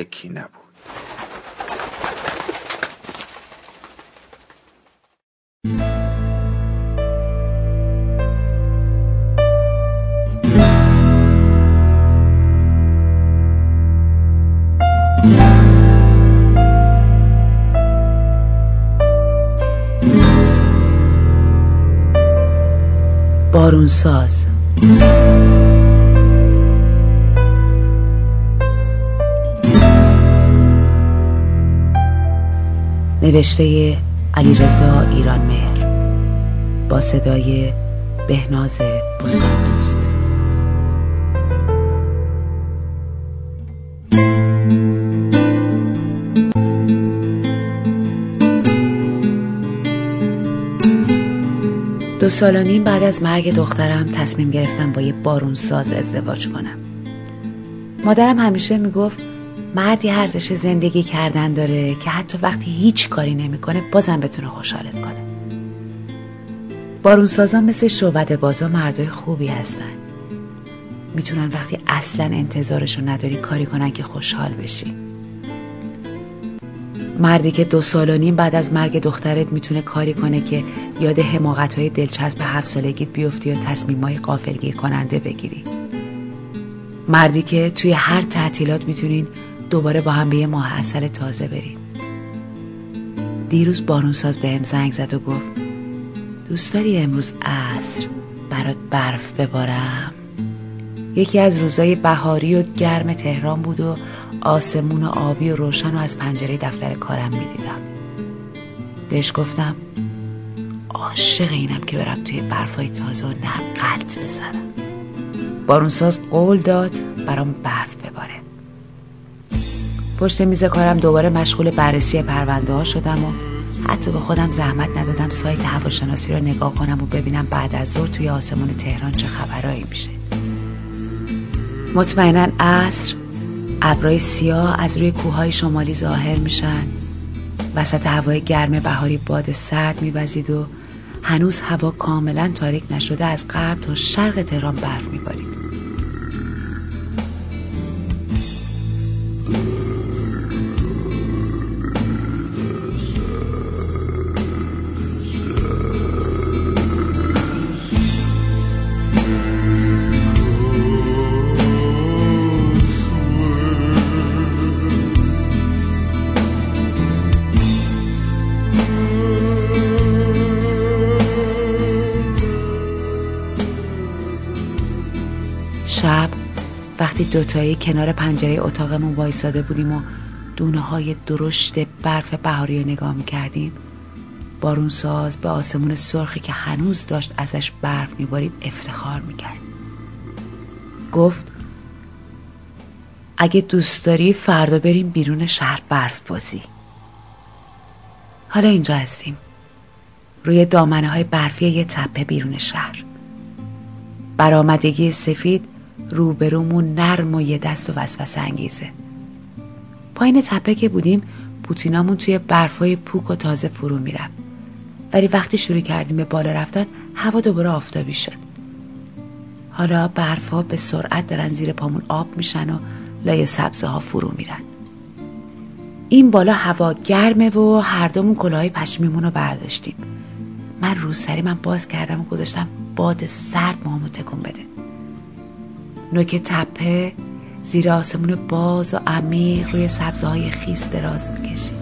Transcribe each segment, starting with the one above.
یکی نبود. بارونساز. نوشته ایران مهر با صدای بهناز بستان دوست دو سال و نیم بعد از مرگ دخترم تصمیم گرفتم با یه بارونساز ازدواج کنم. مادرم همیشه می‌گفت مردی ارزش زندگی کردن داره که حتی وقتی هیچ کاری نمی‌کنه بازم بتونه خوشحالت کنه. بارونسازا مثل شعبد بازا مردای خوبی هستن. می‌تونن وقتی اصلا انتظارشو نداری کاری کنن که خوشحال بشی. مردی که دو سال و نیم بعد از مرگ دخترت می‌تونه کاری کنه که یاد حماقت های دلچسب هفت سالگیت بیفتی و تصمیم های قافلگیر کننده بگیری. مردی که توی هر تعطیلات می‌تونین دوباره با هم به یه ماه اصل تازه بریم. دیروز بارونساز به هم زنگ زد و گفت دوست داری امروز عصر برات برف ببارم؟ یکی از روزای بهاری و گرم تهران بود و آسمون و آبی و روشن و از پنجره دفتر کارم می‌دیدم. بهش گفتم عاشق اینم که برم توی برفای تازه و نم قلط بزنم بارونساز قول داد برام برف پشت میز کارم دوباره مشغول بررسی پرونده ها شدم و حتی به خودم زحمت ندادم سایت هواشناسی رو نگاه کنم و ببینم بعد از ظهر توی آسمون تهران چه خبرایی میشه. مطمئنا عصر ابرای سیاه از روی کوههای شمالی ظاهر میشن. وسط هوای گرم بهاری باد سرد میوزید و هنوز هوا کاملا تاریک نشده از غرب تا شرق تهران برف میبارید. وقتی دوتایی کنار پنجره اتاقمون وایساده بودیم و دونه های درشت برف بهاری رو نگاه می‌کردیم بارونساز به آسمون سرخی که هنوز داشت ازش برف میبارید افتخار می‌کرد. گفت اگه دوست داری فردا بریم بیرون شهر برف بازی. حالا اینجا هستیم. روی دامنه های برفی یه تپه بیرون شهر. برآمدگی سفید روبرومون نرم و یه دست و وسوسه انگیزه. پایین تپه که بودیم پوتینامون توی برفای پوک و تازه فرو می‌رفت. ولی وقتی شروع کردیم به بالا رفتن هوا دوباره آفتابی شد. حالا برفها به سرعت دارن زیر پامون آب میشن و لای سبزه ها فرو میرن. این بالا هوا گرمه و هر دومون کلاهای پشمیمون رو برداشتیم. من روسری من باز کردم و گذاشتم باد سرد مامو تکون بده. نوک تپه زیر آسمون باز و عمیق روی سبزه های خیس دراز می‌کشید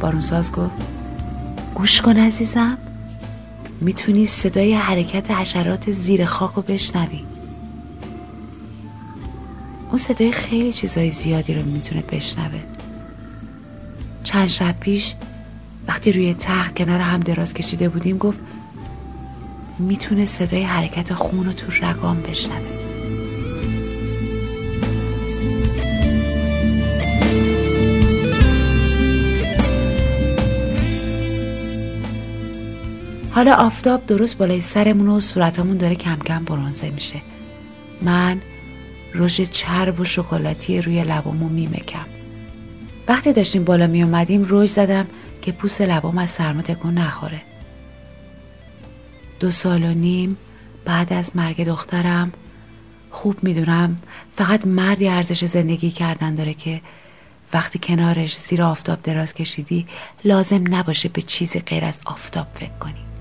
بارونساز گفت گوش کن عزیزم. می‌تونی صدای حرکت حشرات زیر خاک رو بشنوی. اون صدای خیلی چیزای زیادی رو می‌تونه بشنوه. چند شب پیش وقتی روی تخت کنار هم دراز کشیده بودیم گفت می‌تونه صدای حرکت خون رو تو رگام بشنوه. حالا آفتاب درست بالای سرمون و صورتمون داره کم کم برونزه میشه. من رژ چرب و شکلاتی روی لبامو میمکم. وقتی داشتیم بالا می اومدیم رژ زدم که پوست لبام از سرما تکون نخوره. دو سال و نیم بعد از مرگ دخترم خوب می‌دونم فقط مردی ارزش زندگی کردن داره که وقتی کنارش زیر آفتاب دراز کشیدی لازم نباشه به چیزی غیر از آفتاب فکر کنی.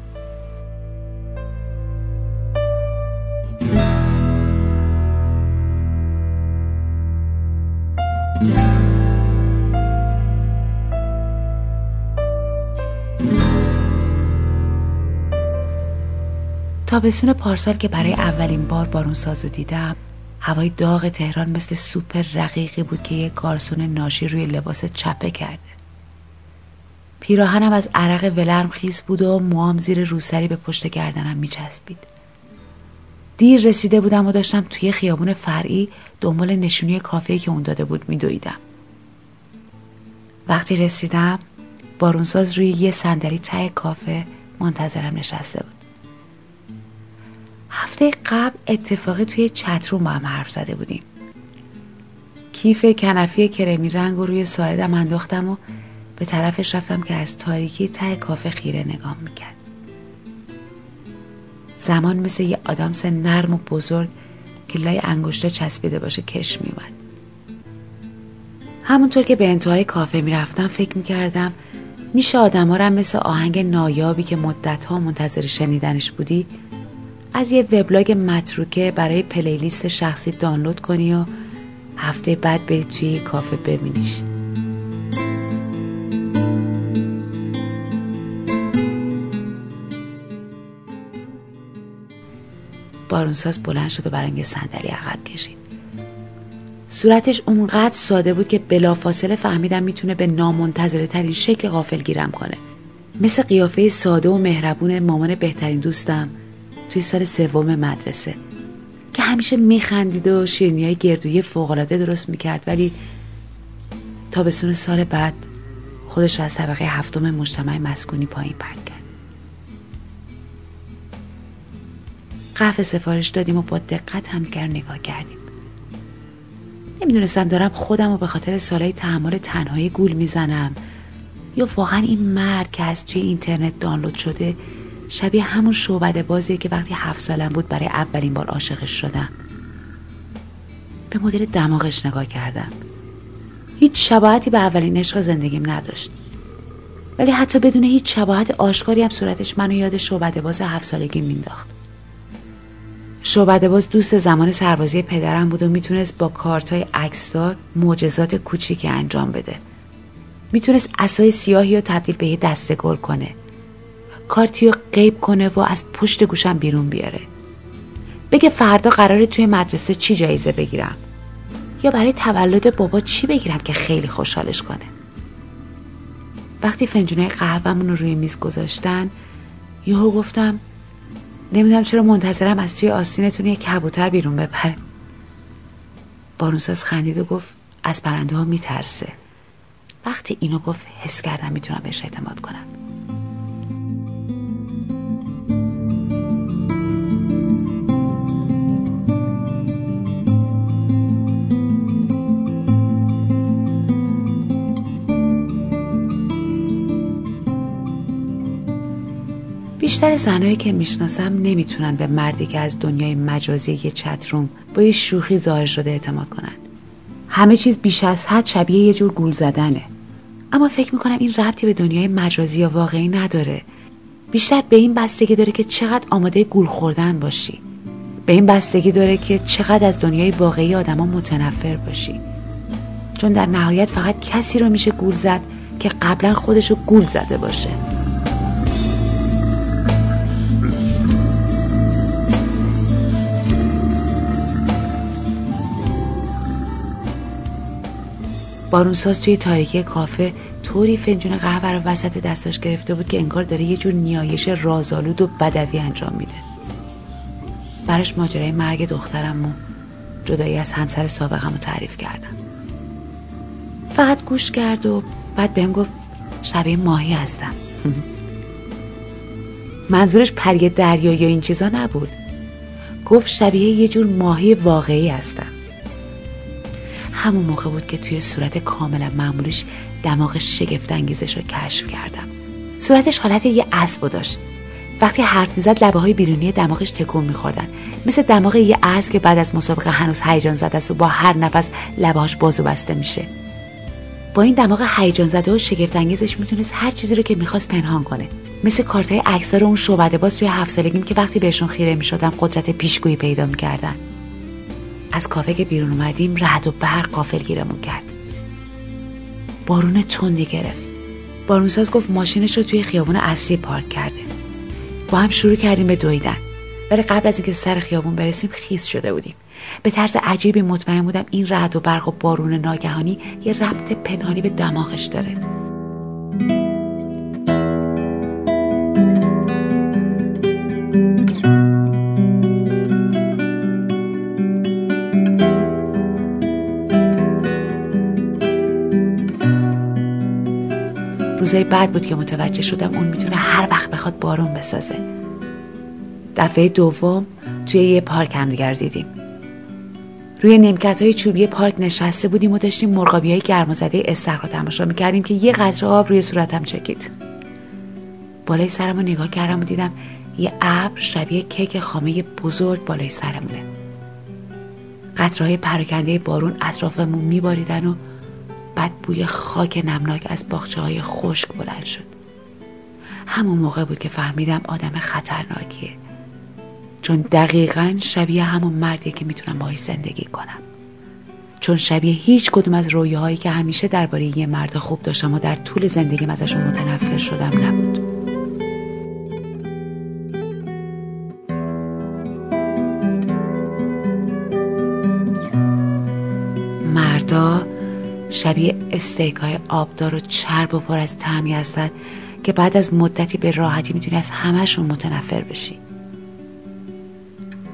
تابستون پارسال که برای اولین بار بارون سازو دیدم هوای داغ تهران مثل سوپ رقیقی بود که یک گارسون ناشی روی لباس چپه کرده. پیراهنم از عرق ولرم خیس بود و موام زیر روسری به پشت گردنم میچسبید. دیر رسیده بودم و داشتم توی خیابون فرعی دنبال نشونی کافه که اون داده بود میدویدم. وقتی رسیدم بارونساز روی یه صندلی ته کافه منتظرم نشسته بود. هفته قبل اتفاقی توی چتروم با هم حرف زده بودیم. کیف کنفی کرمی رنگ و روی ساعدم انداختم و به طرفش رفتم که از تاریکی ته کافه خیره نگاه می‌کرد. زمان مثل یه آدامس نرم و بزرگ که لای انگشته چسبیده باشه کش میومد همونطور که به انتهای کافه می‌رفتم فکر می‌کردم میشه آدم ها مثل آهنگ نایابی که مدت ها منتظر شنیدنش بودی از یه وبلاگ متروکه برای پلیلیست شخصی دانلود کنی و هفته بعد بری توی کافه ببینیش. بارونساز بلند شد و یه صندلی عقب کشید. صورتش اونقدر ساده بود که بلافاصله فهمیدم می‌تونه به نامنتظره ترین شکل غافل گیرم کنه. مثل قیافه ساده و مهربون مامان بهترین دوستم. توی سال سوم مدرسه. که همیشه میخندید و شیرینی های گردویی فوقالعاده درست می‌کرد ولی تابستون سال بعد خودش از طبقه هفتم مجتمع مسکونی پایین پرد کرد. قهوه سفارش دادیم و با دقت همگر نگاه کردیم. نمی‌دونستم دارم خودم و به خاطر سالهای تحمل تنهایی گول می‌زنم یا واقعا این مرد که از توی اینترنت دانلود شده شبیه همون شعبده بازیه که وقتی هفت سالم بود برای اولین بار عاشقش شدم. به مدل دماغش نگاه کردم. هیچ شباهتی به اولین عشق زندگیم نداشت. ولی حتی بدون هیچ شباهت آشکاری هم صورتش منو یاد شعبده باز هفت سالگی مینداخت شعبده باز دوست زمان سربازی پدرم بود و می‌تونست با کارتای عکسدار معجزات کوچیکی انجام بده. می‌تونست اسای سیاهی رو تبدیل به یه دسته گل کنه. کارتی رو غیب کنه و از پشت گوشم بیرون بیاره. بگه فردا قراره توی مدرسه چی جایزه بگیرم؟ یا برای تولد بابا چی بگیرم که خیلی خوشحالش کنه؟ وقتی فنجونه قهوهمون رو روی میز گذاشتن یهو گفتم نمی‌دونم چرا منتظرم از توی آستینتون یه کبوتر بیرون بپره بارونساز خندید و گفت از پرنده ها میترسه. وقتی اینو گفت حس کردم می‌تونم بهش اعتماد کنم. بیشتر زنهایی که می‌شناسم نمی‌تونن به مردی که از دنیای مجازی یه چتروم با یه شوخی ظاهر شده اعتماد کنن. همه چیز بیش از حد شبیه یه جور گول زدنه. اما فکر می‌کنم این ربطی به دنیای مجازی یا واقعی نداره. بیشتر به این بستگی داره که چقدر آماده گول خوردن باشی. به این بستگی داره که چقدر از دنیای واقعی آدما متنفر باشی. چون در نهایت فقط کسی رو میشه گول زد که قبلا خودش رو گول زده باشه. بارونساز توی تاریکی کافه طوری فنجون قهوه رو وسط دستاش گرفته بود که انگار داره یه جور نیایش رازآلود و بدوی انجام میده. براش ماجرای مرگ دخترم و جدایی از همسر سابقم رو تعریف کردم. فقط گوش کرد و بعد بهم گفت شبیه ماهی هستم. منظورش پری دریا یا این چیزا نبود. گفت شبیه یه جور ماهی واقعی هستم. همون موقع بود که توی صورت کاملا معمولش دماغ شگفت انگیزش رو کشف کردم. صورتش حالت یه اسب داشت. وقتی حرف می‌زد لبه های بیرونی دماغش تکون میخوردن. مثل دماغ یه اسب که بعد از مسابقه هنوز هیجان زده است و با هر نفس لبهاش بازو بسته میشه. با این دماغ هیجان زده و شگفت انگیزش می‌تونست هر چیزی رو که می‌خواست پنهان کنه. مثل کارتای اکثر اون شعبده باز توی هفت سالگیم که وقتی بهشون خیره می‌شدم قدرت پیشگویی پیدا می‌کردن. از کافه که بیرون اومدیم رعد و برق قافل گیرمون کرد. بارون تندی گرفت. بارونساز گفت ماشینش رو توی خیابون اصلی پارک کرده. با هم شروع کردیم به دویدن. ولی قبل از اینکه سر خیابون برسیم خیس شده بودیم. به طرز عجیبی مطمئن بودم این رعد و برق و بارون ناگهانی یه ربط پنهانی به دماغش داره. روزای بعد بود که متوجه شدم اون می‌تونه هر وقت بخواد بارون بسازه. دفعه دوم توی یه پارک هم دیگر دیدیم. روی نیمکت های چوبی پارک نشسته بودیم و داشتیم مرغابی های گرمازده استخر رو تماشا می‌کردیم که یه قطره آب روی صورتم چکید. بالای سرم رو نگاه کردم و دیدم یه ابر شبیه کیک خامه بزرگ بالای سرمونه. قطره پراکنده بارون اطرافمون میباریدن و بعد بوی خاک نمناک از باخچه های خشک بلند شد. همون موقع بود که فهمیدم آدم خطرناکیه. چون دقیقا شبیه همون مردیه که می‌تونم باهاش زندگی کنم. چون شبیه هیچ کدوم از رویاهایی که همیشه درباره یه مرد خوب داشتم و در طول زندگیم ازشون متنفر شدم نبود. شبیه استیک های آبدار و چرب و پر از تعمی هستن که بعد از مدتی به راحتی می‌تونی از همهشون متنفر بشی.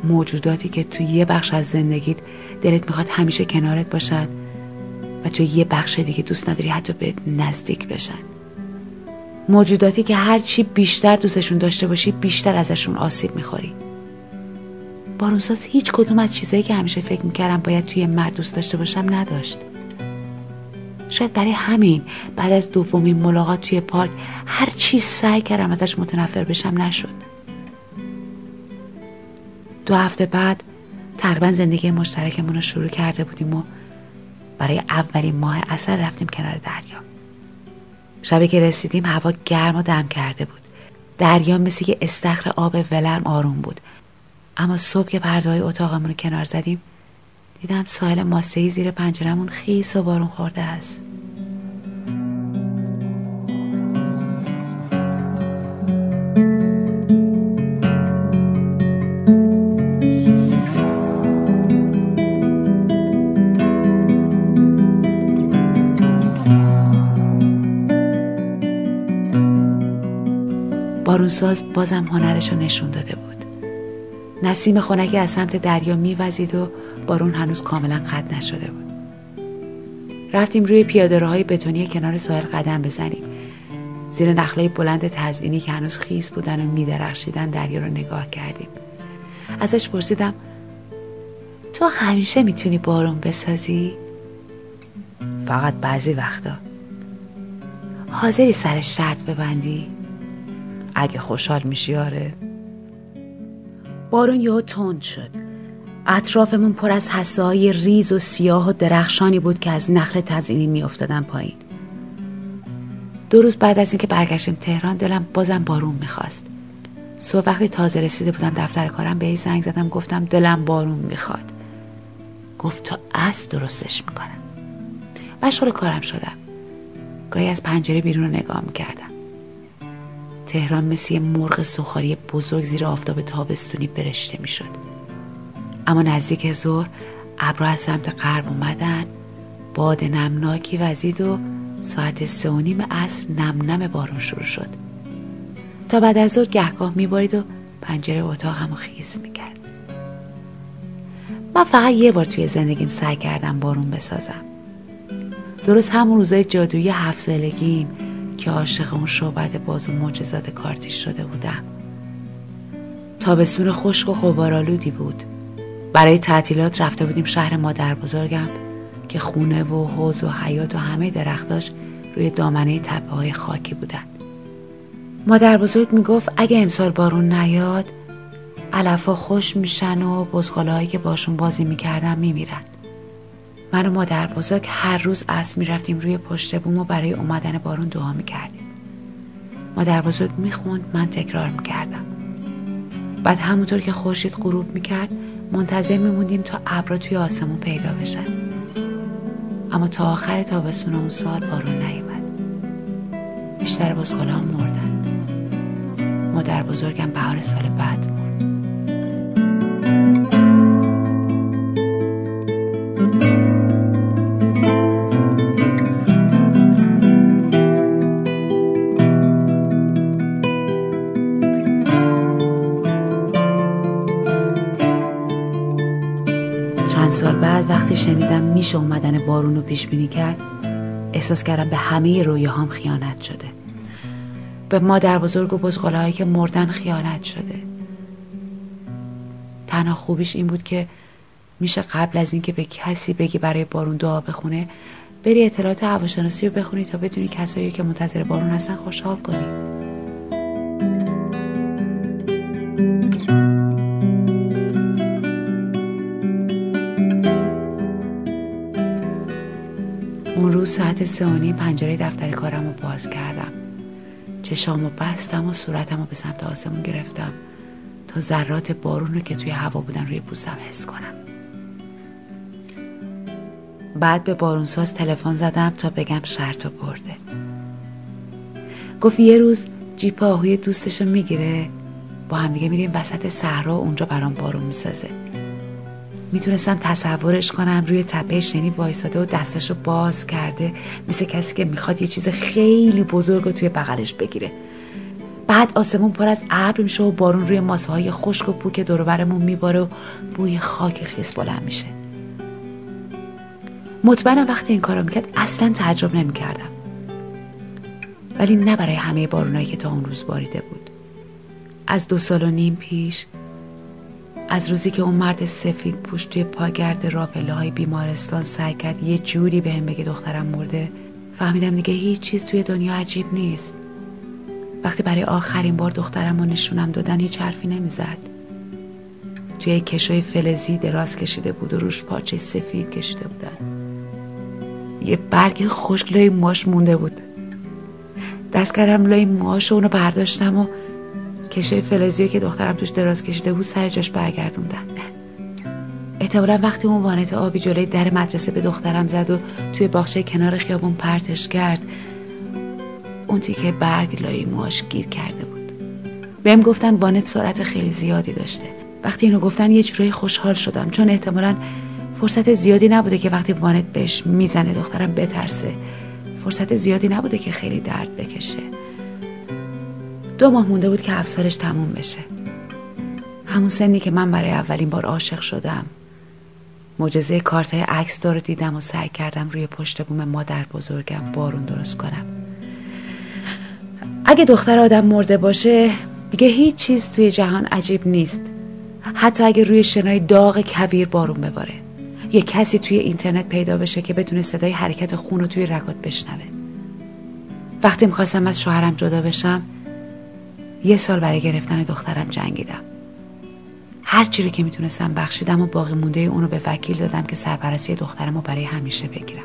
موجوداتی که توی یه بخش از زندگیت دلت می‌خواد همیشه کنارت باشن و توی یه بخش دیگه دوست نداری حتی به نزدیک بشن. موجوداتی که هرچی بیشتر دوستشون داشته باشی بیشتر ازشون آسیب می‌خوری. بارونساز هیچ کدوم از چیزایی که همیشه فکر می‌کردم باید توی مرد دوست داشته باشم نداشت. شاید برای همین بعد از دومین ملاقات توی پارک هر چی سعی کردم ازش متنفر بشم نشد. دو هفته بعد تقریبا زندگی مشترکمون رو شروع کرده بودیم و برای اولین ماه اثر رفتیم کنار دریا. شبی که رسیدیم هوا گرم و دم کرده بود. دریا مثل یه استخر آب ولرم آروم بود. اما صبح که پرده های اتاقمون رو کنار زدیم دیدم ساحل ماسهی زیر پنجرمون خیس و بارون خورده است. بارونساز بازم هنرش رو نشون داده بود. نسیم خنکی از سمت دریا میوزید و بارون هنوز کاملا قطع نشده بود. رفتیم روی پیاده های بتونی کنار ساحل قدم بزنیم. زیر نخله بلند تزئینی که هنوز خیس بودن و میدرخشیدن دریا رو نگاه کردیم. ازش پرسیدم تو همیشه می‌تونی بارون بسازی؟ فقط بعضی وقتا. حاضری سر شرط ببندی؟ اگه خوشحال میشی آره. بارون یهو تند شد. اطرافمون پر از حسه های ریز و سیاه و درخشانی بود که از نخل تزینی میافتادن پایین. دو روز بعد از اینکه برگشتیم تهران دلم بازم بارون می‌خواست. صبح وقتی تازه رسیده بودم دفتر کارم به زنگ زدم گفتم دلم بارون می‌خواد. گفت تا از درستش می‌کنم. مشغول کارم شدم. گاهی از پنجره بیرون رو نگاه می‌کردم. تهران مثل یه مرغ سخاری بزرگ زیر آفتاب تابستونی برشته می‌شد. اما نزدیک ظهر ابرها از سمت غرب اومدن باد نمناکی وزید و ساعت سه و نیم عصر نم نم بارون شروع شد. تا بعد از ظهر گهگاه میبارید و پنجره اتاق همو خیز می‌کرد. من فقط یه بار توی زندگیم سعی کردم بارون بسازم. درست همون روزای جادویی هفت سالگیم که عاشق اون شعبد باز و معجزات کارتیش شده بودم. تابستون خشک و غبارآلودی بود. برای تعطیلات رفته بودیم شهر مادر بزرگم که خونه و حوز و حیات و همه درختاش روی دامنه تپه های خاکی بودن. مادر بزرگ می‌گفت اگه امسال بارون نیاد علفا خوش میشن و بزغاله که باشون بازی می‌کردم میمیرن. من و مادر بزرگ هر روز اسب می‌رفتیم روی پشت بوم و برای اومدن بارون دعا می‌کردیم. مادر بزرگ می‌خوند من تکرار می‌کردم. بعد همونطور که خورشید غروب می‌کرد منتظر میموندیم تا ابرا توی آسمون پیدا بشن اما تا آخر تابستون اون سال بارون نیومد. بیشتر هم مردن. مادر بزرگم بهار سال بعد سال بعد وقتی شنیدم میشه اومدن بارون رو پیش بینی کرد احساس کردم به همه رویاهام خیانت شده. به مادر بزرگ و بزغاله که مردن خیانت شده. تنها خوبیش این بود که میشه قبل از اینکه به کسی بگی برای بارون دعا بخونه بری اطلاعات هواشناسی رو بخونی تا بتونی کسایی که منتظر بارون هستن خوشحال کنی. ساعت سه و پنجره دفتر کارم رو باز کردم. چشام رو بستم و صورتم رو به سمت آسمون گرفتم تا ذرات بارون رو که توی هوا بودن روی پوستم حس کنم. بعد به بارونساز تلفن زدم تا بگم شرط و برده. گفت یه روز جیپ آهوی دوستشو می‌گیره با همدیگه میریم وسط صحرا اونجا برام بارون می‌سازه. می‌تونستم تصورش کنم روی تپه شنی وایساده و دستشو باز کرده مثل کسی که می‌خواد یه چیز خیلی بزرگ رو توی بغلش بگیره. بعد آسمون پر از ابر میشه و بارون روی ماسه های خشک و پوک دوربرمون میباره و بوی خاک خیس بلند میشه. مطمئنم وقتی این کارو می‌کرد اصلا تعجب نمی‌کردم. ولی نه برای همه بارونایی که تا اون روز باریده بود. از دو سال و نیم پیش از روزی که اون مرد سفید پوش توی پاگرد راپله های بیمارستان سعی کرد یه جوری به هم بگه دخترم مرده فهمیدم دیگه هیچ چیز توی دنیا عجیب نیست. وقتی برای آخرین بار دخترم رو نشونم دادن هیچ حرفی نمی‌زد. توی کشوی فلزی دراز کشیده بود و روش پارچه سفید کشیده بودن. یه برگ خشک لای ماش مونده بود. دست کردم لای موهاش اونو برداشتم و کشه فلزیو که دخترم توش دراز کشیده بود سر جاش برگردوندن. احتمالا وقتی اون وانت آبی جلوی در مدرسه به دخترم زد و توی باغچه کنار خیابون پرتش کرد اون تیکه برگ لای موهاش گیر کرده بود. بهم گفتن وانت سرعت خیلی زیادی داشته. وقتی اینو گفتن یه جورایی خوشحال شدم چون احتمالا فرصت زیادی نبوده که وقتی وانت بهش می‌زنه دخترم بترسه. فرصت زیادی نبوده که خیلی درد بکشه. دو ماه مونده بود که افسارش تموم بشه. همون سنی که من برای اولین بار عاشق شدم. معجزه کارت های عکس رو دیدم و سعی کردم روی پشت بوم مادر بزرگم بارون درست کنم. اگه دختر آدم مرده باشه دیگه هیچ چیز توی جهان عجیب نیست. حتی اگه روی شنای داغ کویر بارون بباره. یه کسی توی اینترنت پیدا بشه که بتونه صدای حرکت خون رو توی رگات بشنوه. وقتی می‌خواستم از شوهرم جدا بشم یه سال برای گرفتن دخترم جنگیدم. هر چی رو که می‌تونستم بخشیدم و باقی مونده اونو به وکیل دادم که سرپرستی دخترم رو برای همیشه بگیرم.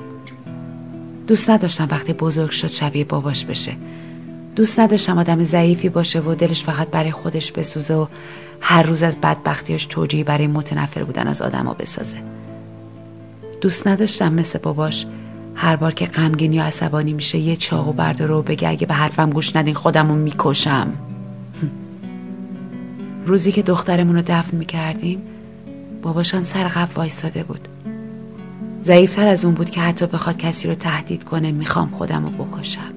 دوست نداشتم وقتی بزرگ شد شبیه باباش بشه. دوست نداشتم آدم ضعیفی باشه و دلش فقط برای خودش بسوزه و هر روز از بدبختیش توجیهی برای متنفر بودن از آدما بسازه. دوست نداشتم مثل باباش هر بار که غمگین یا عصبانی میشه یه چاقو برداره و بگه اگه به حرفم گوش ندین خودم می‌کشم. روزی که دخترمون رو دفن می‌کردیم باباشم سر قبل وایستاده بود. ضعیفتر از اون بود که حتی بخواد کسی رو تهدید کنه می‌خوام خودم رو بکشم.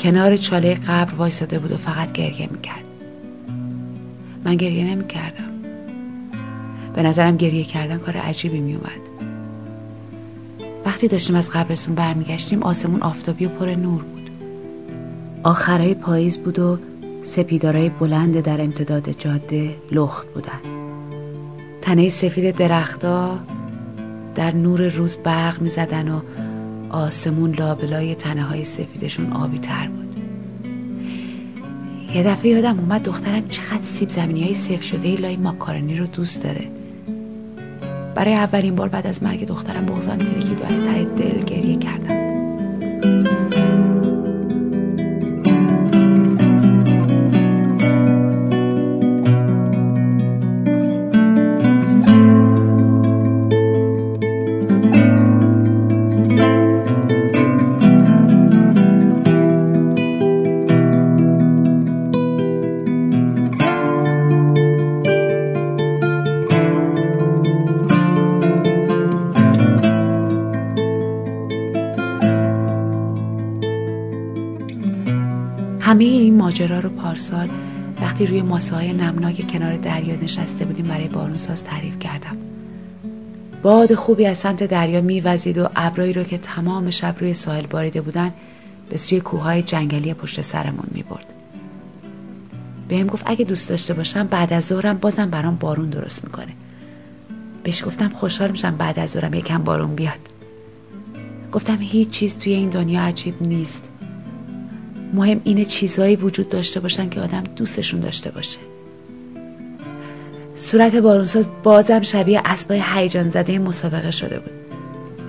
کنار چاله قبر وایساده بود و فقط گریه می‌کرد. من گریه نمی‌کردم. به نظرم گریه کردن کار عجیبی میومد. وقتی داشتیم از قبرستون برمیگشتیم آسمون آفتابی و پر نور بود. آخرای پاییز بود و سپیدارای بلند در امتداد جاده لخت بودن تنه سفید درختها در نور روز برق می زدن و آسمون لابلای تنه های سفیدشون آبی تر بود. یه دفعه یادم اومد دخترم چقدر سیب زمینی های سف شده ای لای ماکارونی رو دوست داره. برای اولین بار بعد از مرگ دخترم بغزم ترکید و از ته دل گریه کردم. پارسال وقتی روی ماسه های نمناک کنار دریا نشسته بودیم برای بارونساز تعریف کردم. باد خوبی از سمت دریا میوزید و ابرایی رو که تمام شب روی ساحل باریده بودن به سوی کوههای جنگلی پشت سرمون می‌برد. بهم گفت اگه دوست داشته باشم بعد از ظهرم بازم برام بارون درست می‌کنه. بهش گفتم خوشحال میشم بعد از ظهرم یکم بارون بیاد. گفتم هیچ چیز توی این دنیا عجیب نیست. مهم اینه چیزهایی وجود داشته باشن که آدم دوستشون داشته باشه. صورت بارونساز بازم شبیه اسبای هیجان زده مسابقه شده بود.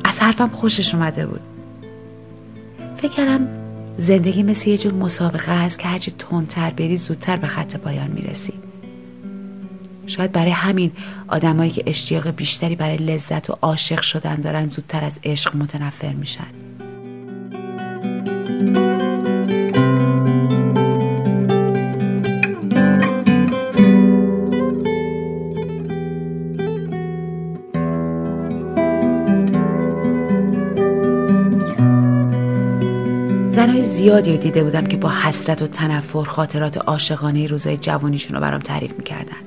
از حرفم خوشش اومده بود. فکر کردم زندگی مثل یه جور مسابقه است که هرچی تندتر بری زودتر به خط پایان می‌رسی. شاید برای همین آدمایی که اشتیاق بیشتری برای لذت و عاشق شدن دارن زودتر از عشق متنفر میشن. زنهای زیادی رو دیده بودم که با حسرت و تنفر خاطرات عاشقانه روزای جوانیشون رو برام تعریف می‌کردن.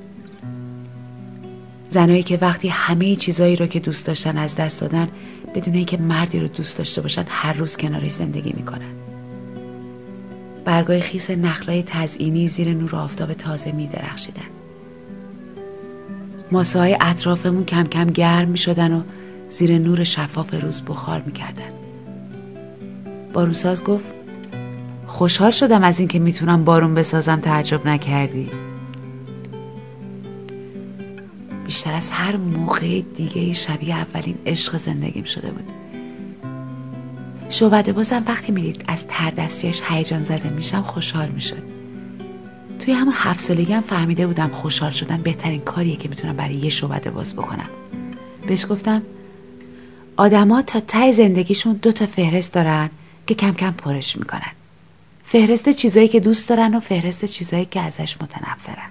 زنهایی که وقتی همه چیزایی رو که دوست داشتن از دست دادن بدون اینکه مردی رو دوست داشته باشن هر روز کنارش زندگی می‌کنن. برگای خیس نخلای تزئینی زیر نور آفتاب تازه میدرخشیدن. ماسه های اطرافمون کم کم گرم می شدن و زیر نور شفاف روز بخار می کردن. بارونساز گفت خوشحال شدم از اینکه می‌تونم بارون بسازم تعجب نکردی. بیشتر از هر موقع دیگه شبیه اولین عشق زندگیم شده بود. شعبده بازم وقتی می‌دید از تردستیاش هیجان زده میشم خوشحال می‌شد. توی همون هفت سالگی هم فهمیده بودم خوشحال شدن بهترین کاریه که می‌تونم برای یه شعبده باز بکنم. بهش گفتم آدما تا ته زندگیشون دو تا فهرست دارن. که کم کم پرش می‌کنن. فهرست چیزایی که دوست دارن و فهرست چیزایی که ازش متنفرن.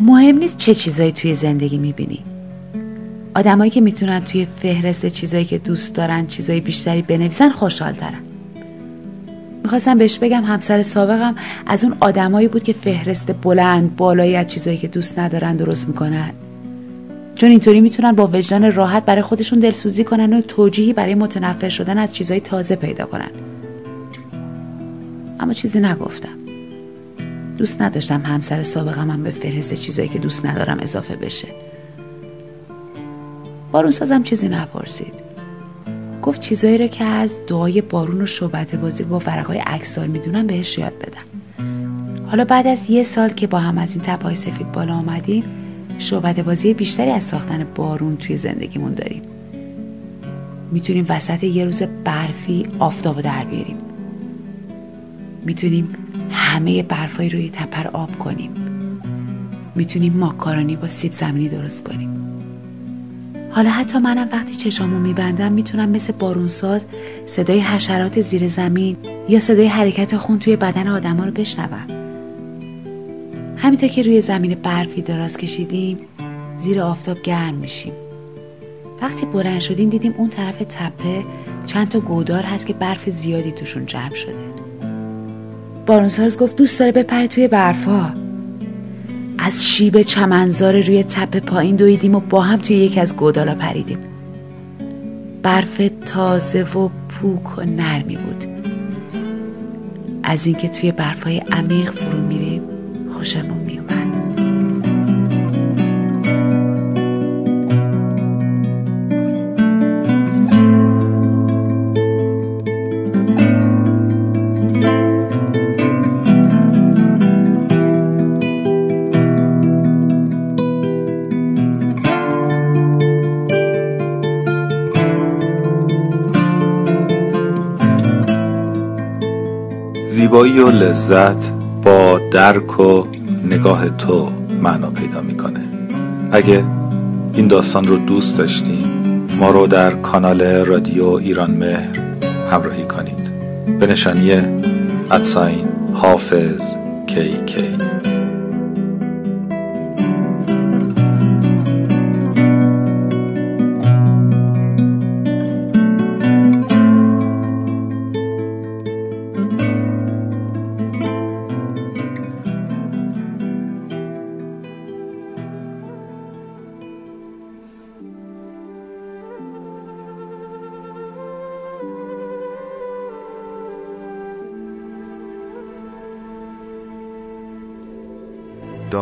مهم نیست چه چیزایی توی زندگی می‌بینی. آدمایی که می‌تونن توی فهرست چیزایی که دوست دارن چیزایی بیشتری بنویسن خوشحال دارن می‌خواستم بهش بگم همسر سابقم از اون آدمایی بود که فهرست بلند بالایی از چیزایی که دوست ندارن درست می‌کنن. چون اینطوری می‌تونن با وجدان راحت برای خودشون دلسوزی کنن و توجیهی برای متنفر شدن از چیزهای تازه پیدا کنن. اما چیزی نگفتم. دوست نداشتم همسر سابقم هم به فهرست چیزایی که دوست ندارم اضافه بشه. بارون سازم چیزی نپرسید. گفت چیزایی رو که از دعای بارون و شعبت بازی با ورقای اکسال می‌دونم بهش یاد بدم. حالا بعد از یه سال که با هم از این تپای سفید بالا آمدیم شعبت بازی بیشتری از ساختن بارون توی زندگیمون داریم. می‌تونیم وسط یه روز برفی آفتاب در بیاریم. می‌تونیم همه برفای روی تپر آب کنیم. می‌تونیم ماکارونی با سیب زمینی درست کنیم. حالا حتی منم وقتی چشامو میبندم می‌تونم مثل بارونساز صدای حشرات زیر زمین یا صدای حرکت خون توی بدن آدما رو بشنوم. همینطور که روی زمین برفی دراز کشیدیم زیر آفتاب گرم میشیم. وقتی بلند شدیم دیدیم اون طرف تپه چند تا گودار هست که برف زیادی توشون جمع شده. بارونساز گفت دوست داره بپره توی برفا از شیب چمنزار روی تپه پایین دویدیم و با هم توی یکی از گودالا پریدیم. برف تازه و پوک و نرمی بود. از اینکه توی برفای عمیق فرو میریم. خوشمون میومد زیبایی و لذت درک و نگاه تو معنا پیدا می‌کنه. اگه این داستان رو دوست داشتین ما رو در کانال رادیو ایران مهر همراهی کنید. به نشانی ادساین حافظ کی کی.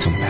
Gentleman.